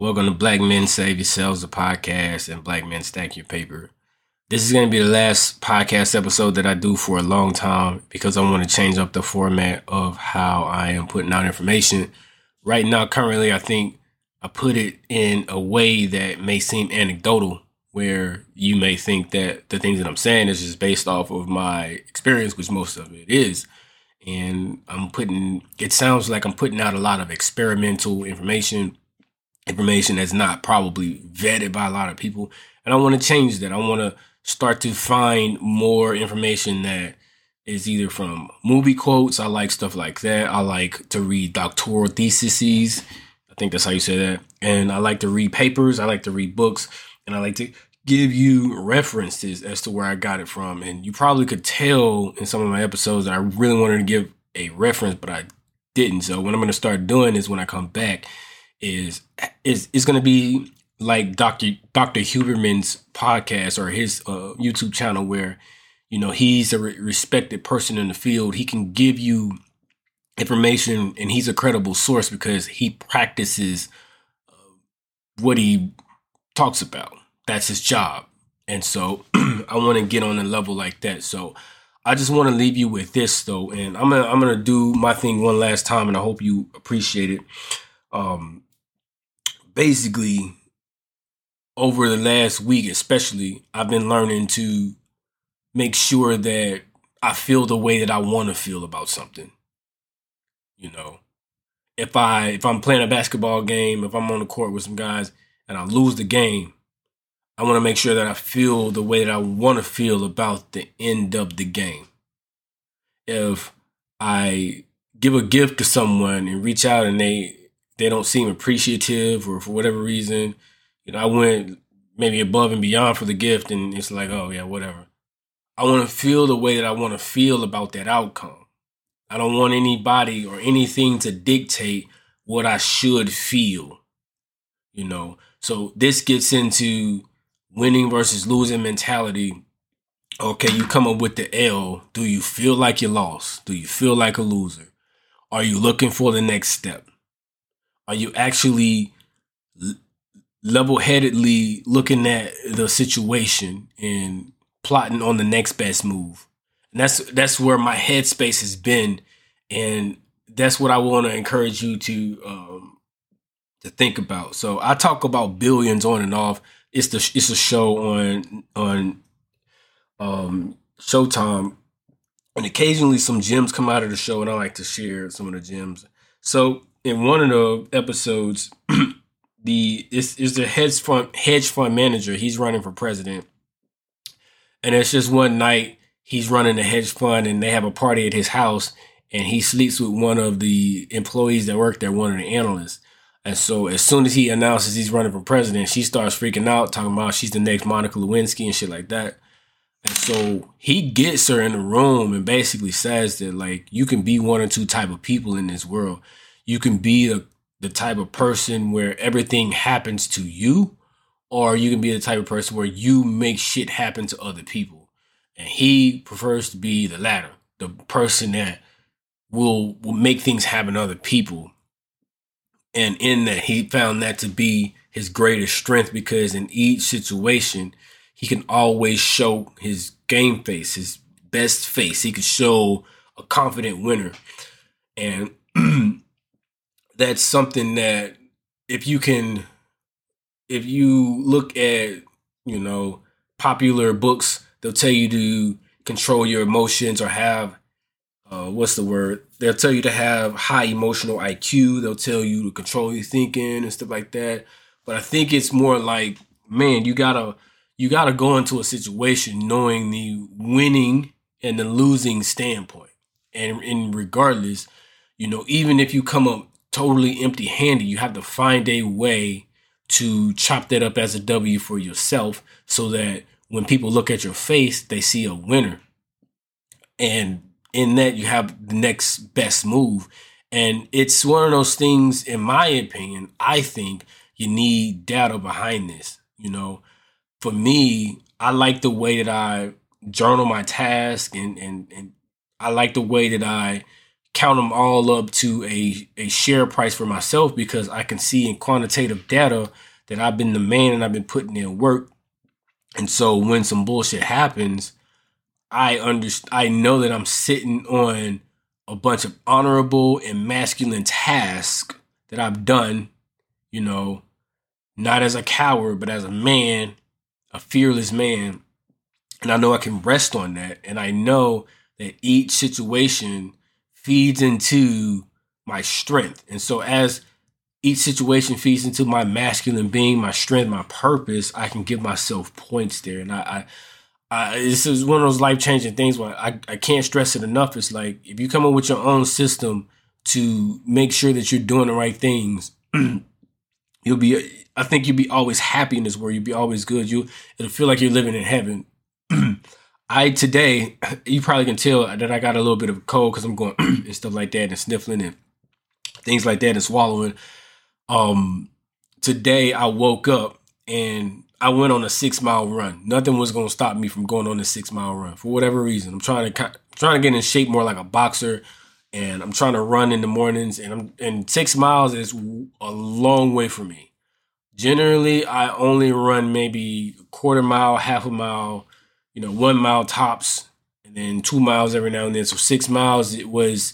Welcome to Black Men Save Yourselves, the podcast, and Black Men Stack Your Paper. This is going to be the last podcast episode that I do for a long time because I want to change up the format of how I am putting out information. Right now, currently, I think I put it in a way that may seem anecdotal, where you may think that the things that I'm saying is just based off of my experience, which most of it is. And I'm putting, it sounds like I'm putting out a lot of experimental information information that's not probably vetted by a lot of people. And I want to change that. I want to start to find more information that is either from movie quotes. I like stuff like that. I like to read doctoral theses. I think that's how you say that. And I like to read papers. I like to read books. And I like to give you references as to where I got it from. And you probably could tell in some of my episodes that I really wanted to give a reference, but I didn't. So what I'm going to start doing is when I come back, is is is going to be like Dr. Dr. Huberman's podcast or his uh, YouTube channel where you know he's a re- respected person in the field. He can give you information and he's a credible source because he practices uh, what he talks about. That's his job. And so I want to get on a level like that. So I just want to leave you with this though, and I'm gonna I'm gonna do my thing one last time, and I hope you appreciate it. Um, basically over the last week especially i've been learning to make sure that i feel the way that i want to feel about something. You know? If i if i'm playing a basketball game if i'm on the court with some guys and i lose the game i want to make sure that i feel the way that i want to feel about the end of the game. If i give a gift to someone and reach out and they they don't seem appreciative or for whatever reason, you know, I went maybe above and beyond for the gift and it's like, oh yeah, whatever. I want to feel the way that I want to feel about that outcome. I don't want anybody or anything to dictate what I should feel. You know, so this gets into winning versus losing mentality. Okay, you come up with the L. Do you feel like you lost? Do you feel like a loser? Are you looking for the next step? Are you actually level headedly looking at the situation and plotting on the next best move? And that's that's where my headspace has been, and that's what I want to encourage you to um, to think about. So I talk about billions on and off. It's the it's a show on on um, Showtime, and occasionally some gems come out of the show, and I like to share some of the gems. So in one of the episodes, the is is the hedge fund hedge fund manager. He's running for president, and it's just one night he's running a hedge fund, and they have a party at his house, and he sleeps with one of the employees that work there, one of the analysts. And so as soon as he announces he's running for president, she starts freaking out, talking about she's the next Monica Lewinsky and shit like that. And so he gets her in the room and basically says that like you can be one or two type of people in this world you can be the, the type of person where everything happens to you, or you can be the type of person where you make shit happen to other people. And he prefers to be the latter, the person that will will make things happen to other people. And in that, he found that to be his greatest strength because in each situation, he can always show his game face, his best face. He could show a confident winner. And that's something that if you can if you look at you know popular books they'll tell you to control your emotions or have uh, what's the word? They'll tell you to have high emotional iq they'll tell you to control your thinking and stuff like that. But i think it's more like man you gotta you gotta go into a situation knowing the winning and the losing standpoint. And, and regardless you know even if you come up totally empty handed. You have to find a way to chop that up as a W for yourself so that when people look at your face, they see a winner. And in that, you have the next best move. And it's one of those things, in my opinion, I think you need data behind this. You know, for me, I like the way that I journal my task and, and, and I like the way that I count them all up to a, a share price for myself because I can see in quantitative data that I've been the man and I've been putting in work. And so when some bullshit happens, I understand I know that I'm sitting on a bunch of honorable and masculine tasks that I've done, you know, not as a coward, but as a man, a fearless man. And I know I can rest on that. And I know that each situation feeds into my strength. And so as each situation feeds into my masculine being, my strength, my purpose, I can give myself points there. And I, I, I this is one of those life changing things where I, I can't stress it enough. It's like if you come up with your own system to make sure that you're doing the right things, you'll be, I think you'll be always happy in this world. You'll be always good. You, it'll feel like you're living in heaven. I today, you probably can tell that I got a little bit of a cold because I'm going and stuff like that and sniffling and things like that and swallowing. Um, today I woke up and I went on a six mile run. Nothing was going to stop me from going on a six mile run for whatever reason. I'm trying to trying to get in shape more like a boxer, and I'm trying to run in the mornings. And I'm and six miles is a long way for me. Generally, I only run maybe a quarter mile, half a mile you know, one mile tops, and then two miles every now and then. So six miles, it was,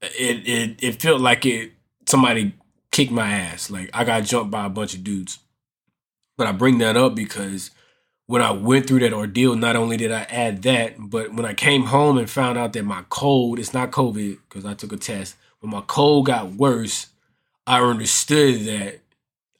it it it felt like it somebody kicked my ass. Like I got jumped by a bunch of dudes. But I bring that up because when I went through that ordeal, not only did I add that, but when I came home and found out that my cold, it's not COVID because I took a test, when my cold got worse, I understood that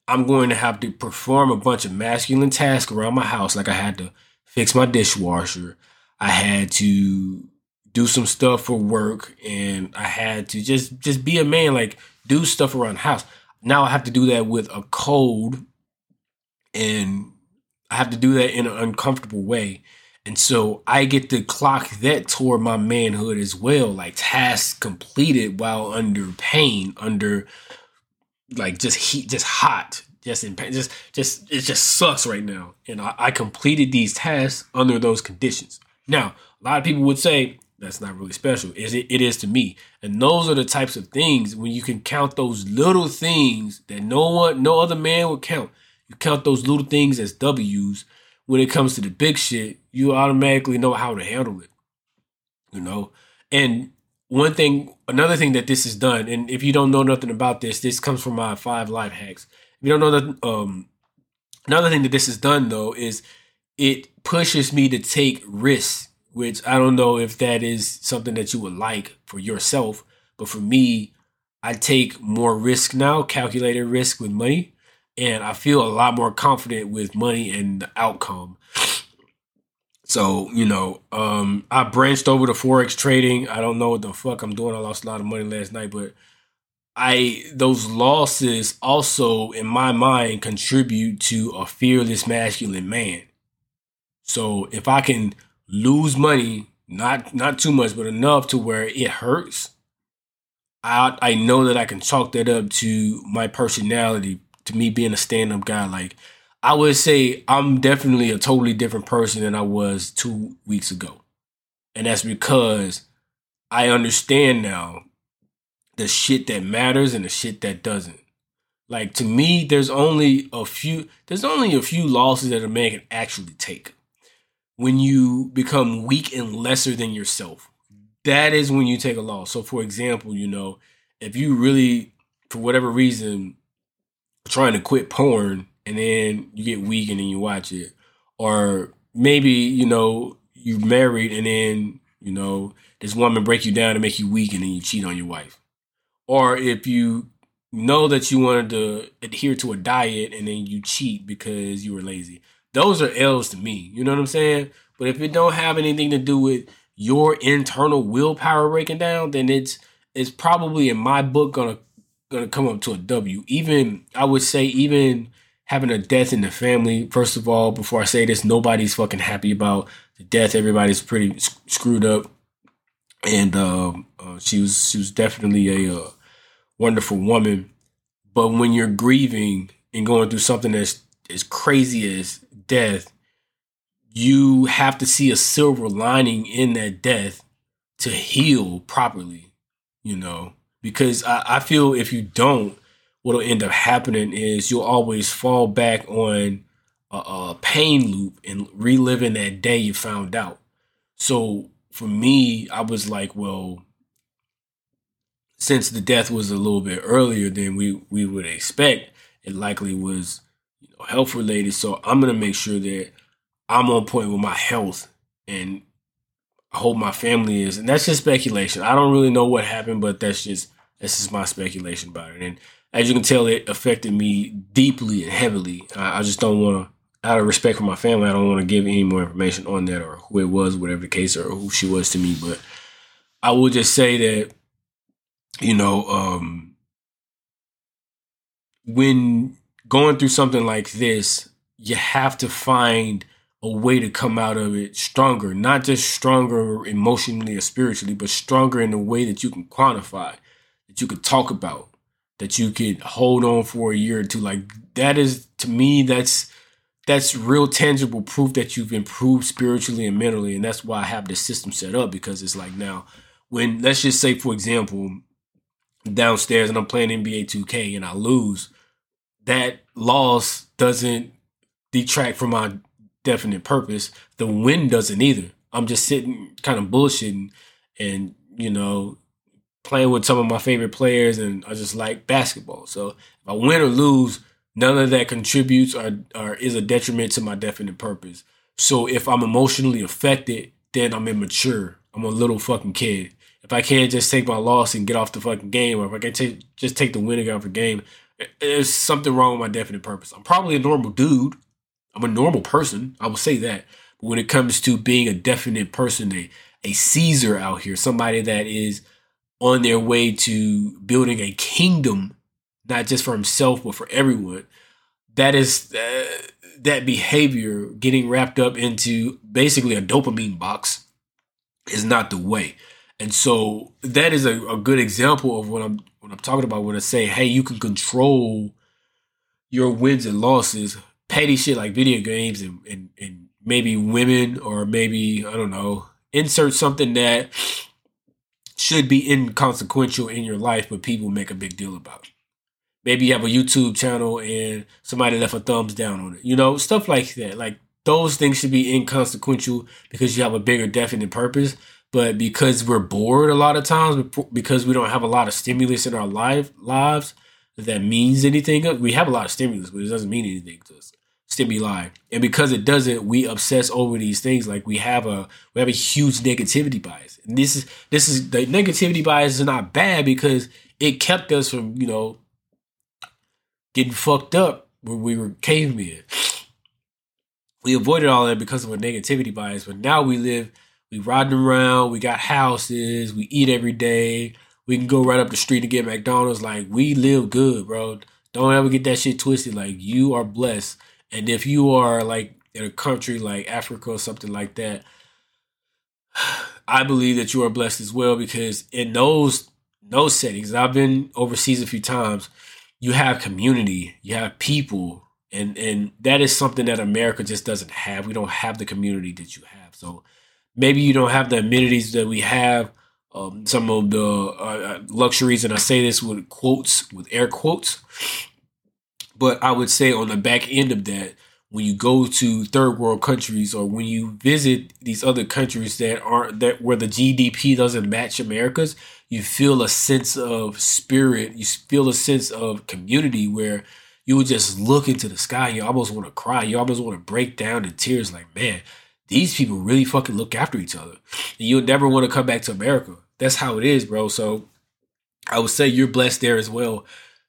I'm going to have to perform a bunch of masculine tasks around my house. Like I had to fix my dishwasher. I had to do some stuff for work and I had to just just be a man like do stuff around the house. Now I have to do that with a cold and I have to do that in an uncomfortable way. And so I get to clock that toward my manhood as well, like tasks completed while under pain, under like just heat, just hot, just in pain. Just just it just sucks right now. And I, I completed these tasks under those conditions. Now, a lot of people would say that's not really special. Is it? It is to me. And those are the types of things when you can count those little things that no one, no other man would count. You count those little things as W's. When it comes to the big shit, you automatically know how to handle it. You know, and one thing, another thing that this has done, and if you don't know nothing about this, this comes from my five life hacks you don't know that um another thing that this has done though is it pushes me to take risks, which I don't know if that is something that you would like for yourself, but for me, I take more risk now, calculated risk with money, and I feel a lot more confident with money and the outcome. So, you know, um, I branched over to Forex trading. I don't know what the fuck I'm doing. I lost a lot of money last night, but I those losses also in my mind contribute to a fearless masculine man. So if I can lose money, not not too much, but enough to where it hurts, I I know that I can chalk that up to my personality, to me being a stand-up guy. Like I would say I'm definitely a totally different person than I was two weeks ago. And that's because I understand now the shit that matters and the shit that doesn't. Like to me, there's only a few there's only a few losses that a man can actually take. When you become weak and lesser than yourself. That is when you take a loss. So for example, you know, if you really for whatever reason trying to quit porn and then you get weak and then you watch it or maybe, you know, you're married and then, you know, this woman break you down to make you weak and then you cheat on your wife or if you know that you wanted to adhere to a diet and then you cheat because you were lazy. Those are L's to me. You know what I'm saying? But if it don't have anything to do with your internal willpower breaking down, then it's it's probably in my book gonna gonna come up to a W. Even I would say even having a death in the family. First of all, before I say this, nobody's fucking happy about the death. Everybody's pretty screwed up, and uh, uh, she was she was definitely a uh, wonderful woman. But when you're grieving and going through something that's as crazy as death, you have to see a silver lining in that death to heal properly. you know, because I, I feel if you don't, what'll end up happening is you'll always fall back on a, a pain loop and reliving that day you found out. So for me, I was like, well, since the death was a little bit earlier than we we would expect, it likely was you know health related. So I'm gonna make sure that I'm on point with my health and I hope my family is. And that's just speculation. I don't really know what happened, but that's just that's just my speculation about it. And as you can tell, it affected me deeply and heavily. I, I just don't want to out of respect for my family, I don't want to give any more information on that or who it was, whatever the case, or who she was to me. But I will just say that, you know, um, when going through something like this, you have to find a way to come out of it stronger, not just stronger emotionally or spiritually, but stronger in a way that you can quantify, that you could talk about, that you could hold on for a year or two. Like that is to me, that's that's real tangible proof that you've improved spiritually and mentally. And that's why I have this system set up because it's like now, when let's just say, for example, downstairs and I'm playing NBA 2K and I lose, that loss doesn't detract from my definite purpose. The win doesn't either. I'm just sitting kind of bullshitting and, you know, playing with some of my favorite players and I just like basketball. So if I win or lose, none of that contributes or, or is a detriment to my definite purpose. So if I'm emotionally affected, then I'm immature. I'm a little fucking kid. If I can't just take my loss and get off the fucking game, or if I can take just take the winning out of the game, there's something wrong with my definite purpose. I'm probably a normal dude. I'm a normal person. I will say that. But when it comes to being a definite person, a, a Caesar out here, somebody that is on their way to building a kingdom not just for himself but for everyone. That is uh, that behavior getting wrapped up into basically a dopamine box is not the way. And so that is a, a good example of what I'm what I'm talking about when I say, hey, you can control your wins and losses, petty shit like video games and, and, and maybe women or maybe, I don't know, insert something that should be inconsequential in your life, but people make a big deal about maybe you have a YouTube channel and somebody left a thumbs down on it. You know, stuff like that. Like those things should be inconsequential because you have a bigger definite purpose. But because we're bored a lot of times, because we don't have a lot of stimulus in our life lives that means anything. Uh, we have a lot of stimulus, but it doesn't mean anything to us. Stimuli, and because it doesn't, we obsess over these things. Like we have a we have a huge negativity bias, and this is this is the negativity bias is not bad because it kept us from you know getting fucked up when we were cavemen. We avoided all that because of a negativity bias, but now we live, we riding around, we got houses, we eat every day, we can go right up the street and get McDonald's. Like we live good, bro. Don't ever get that shit twisted. Like you are blessed. And if you are like in a country like Africa or something like that, I believe that you are blessed as well because in those those settings, I've been overseas a few times you have community, you have people, and and that is something that America just doesn't have. We don't have the community that you have. So maybe you don't have the amenities that we have. Um, some of the uh, uh luxuries, and I say this with quotes, with air quotes. But I would say on the back end of that, when you go to third world countries or when you visit these other countries that aren't that where the GDP doesn't match America's, you feel a sense of spirit, you feel a sense of community where you would just look into the sky, you almost want to cry, you almost want to break down in tears, like, man, these people really fucking look after each other. And you'll never want to come back to America. That's how it is, bro. So I would say you're blessed there as well,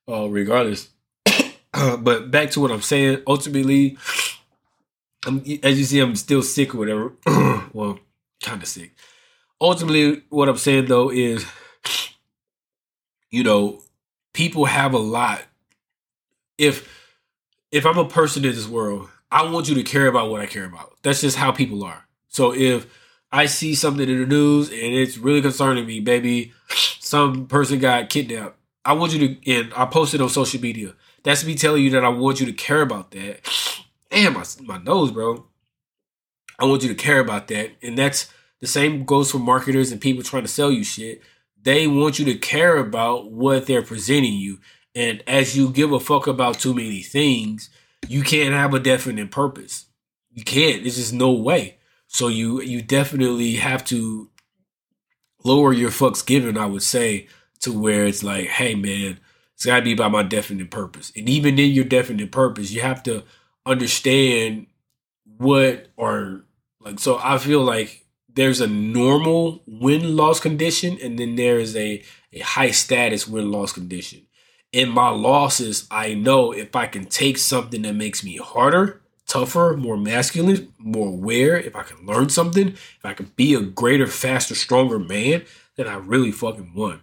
uh, regardless. but back to what I'm saying, ultimately, I'm, as you see, I'm still sick or whatever. well, kind of sick. Ultimately, what I'm saying though is you know, people have a lot. If if I'm a person in this world, I want you to care about what I care about. That's just how people are. So if I see something in the news and it's really concerning me, baby, some person got kidnapped. I want you to, and I posted on social media. That's me telling you that I want you to care about that. Damn, my, my nose, bro. I want you to care about that. And that's the same goes for marketers and people trying to sell you shit they want you to care about what they're presenting you. And as you give a fuck about too many things, you can't have a definite purpose. You can't. There's just no way. So you you definitely have to lower your fucks given, I would say, to where it's like, hey man, it's gotta be about my definite purpose. And even in your definite purpose, you have to understand what or like so I feel like there's a normal win loss condition and then there is a, a high status win loss condition. In my losses, I know if I can take something that makes me harder, tougher, more masculine, more aware, if I can learn something, if I can be a greater, faster, stronger man, then I really fucking won.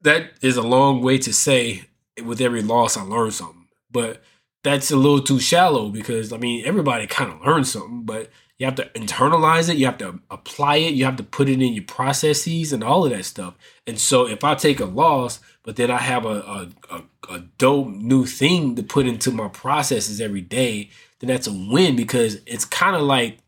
That is a long way to say with every loss I learn something. But that's a little too shallow because I mean everybody kind of learns something, but you have to internalize it, you have to apply it, you have to put it in your processes and all of that stuff. And so if I take a loss, but then I have a a, a, a dope new thing to put into my processes every day, then that's a win because it's kind of like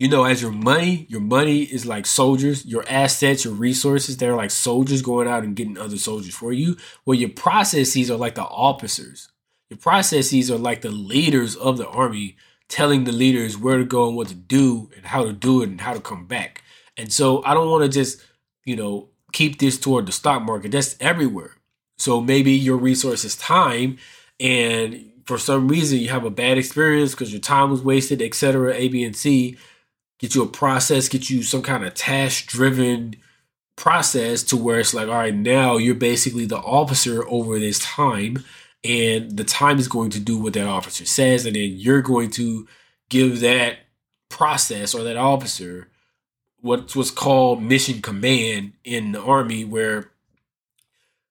you know, as your money, your money is like soldiers, your assets, your resources, they're like soldiers going out and getting other soldiers for you. Well, your processes are like the officers. Your processes are like the leaders of the army telling the leaders where to go and what to do and how to do it and how to come back. And so I don't want to just, you know, keep this toward the stock market. That's everywhere. So maybe your resource is time and for some reason you have a bad experience because your time was wasted, etc. A, B, and C. Get you a process, get you some kind of task driven process to where it's like, all right, now you're basically the officer over this time and the time is going to do what that officer says, and then you're going to give that process or that officer what's what's called mission command in the army, where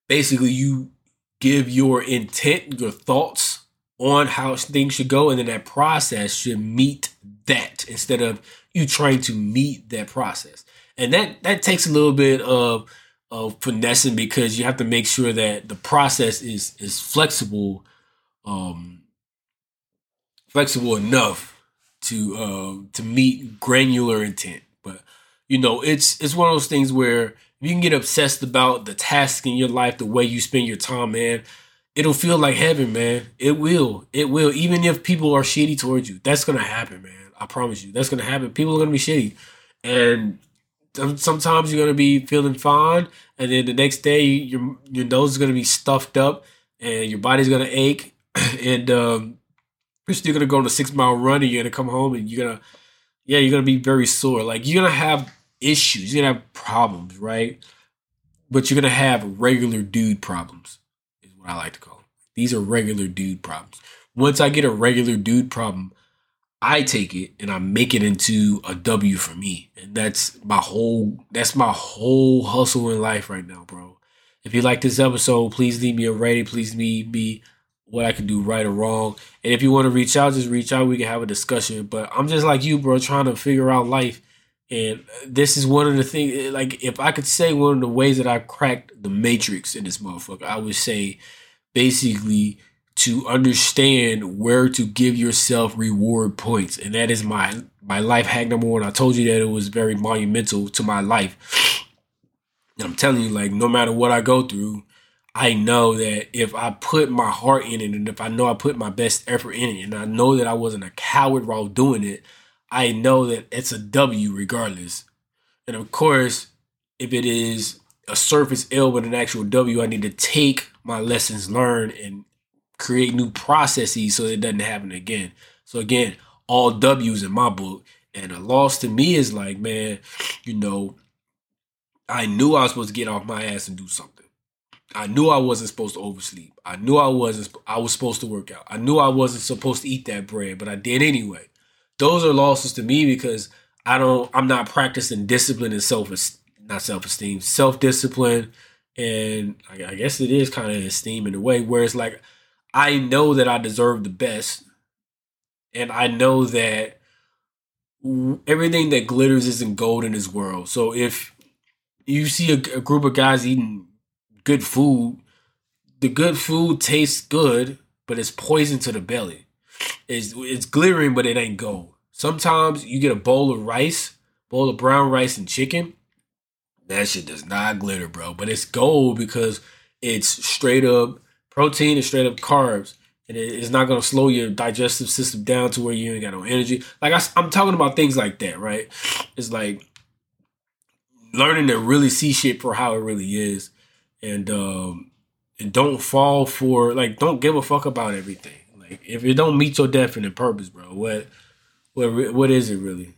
basically you give your intent, your thoughts on how things should go, and then that process should meet that instead of you trying to meet that process. And that that takes a little bit of of finessing because you have to make sure that the process is is flexible, um, flexible enough to uh, to meet granular intent. But you know, it's it's one of those things where you can get obsessed about the task in your life, the way you spend your time, man. It'll feel like heaven, man. It will. It will. Even if people are shitty towards you, that's gonna happen, man. I promise you, that's gonna happen. People are gonna be shitty, and sometimes you're gonna be feeling fine, and then the next day your your nose is gonna be stuffed up, and your body's gonna ache, and um, you're still gonna go on a six mile run, and you're gonna come home, and you're gonna, yeah, you're gonna be very sore. Like you're gonna have issues, you're gonna have problems, right? But you're gonna have regular dude problems, is what I like to call them. These are regular dude problems. Once I get a regular dude problem, I take it and I make it into a W for me. And that's my whole that's my whole hustle in life right now, bro. If you like this episode, please leave me a rating. Please leave me what I can do right or wrong. And if you want to reach out, just reach out. We can have a discussion. But I'm just like you, bro, trying to figure out life. And this is one of the things, eh, like, if I could say one of the ways that I cracked the matrix in this motherfucker, I would say basically to understand where to give yourself reward points. And that is my my life hack number one. I told you that it was very monumental to my life. And I'm telling you, like, no matter what I go through, I know that if I put my heart in it and if I know I put my best effort in it and I know that I wasn't a coward while doing it, I know that it's a W regardless. And of course, if it is a surface L but an actual W, I need to take my lessons learned and create new processes so it doesn't happen again. So again, all W's in my book. And a loss to me is like, man, you know, I knew I was supposed to get off my ass and do something. I knew I wasn't supposed to oversleep. I knew I wasn't I was supposed to work out. I knew I wasn't supposed to eat that bread, but I did anyway. Those are losses to me because I don't I'm not practicing discipline and self not self-esteem, self-discipline and I guess it is kind of esteem in a way where it's like I know that I deserve the best, and I know that everything that glitters isn't gold in this world. So if you see a, a group of guys eating good food, the good food tastes good, but it's poison to the belly. It's it's glittering, but it ain't gold. Sometimes you get a bowl of rice, bowl of brown rice and chicken. That shit does not glitter, bro. But it's gold because it's straight up protein and straight up carbs. And it's not gonna slow your digestive system down to where you ain't got no energy. Like I, I'm talking about things like that, right? It's like learning to really see shit for how it really is, and um, and don't fall for like don't give a fuck about everything. Like if it don't meet your definite purpose, bro, what what what is it really?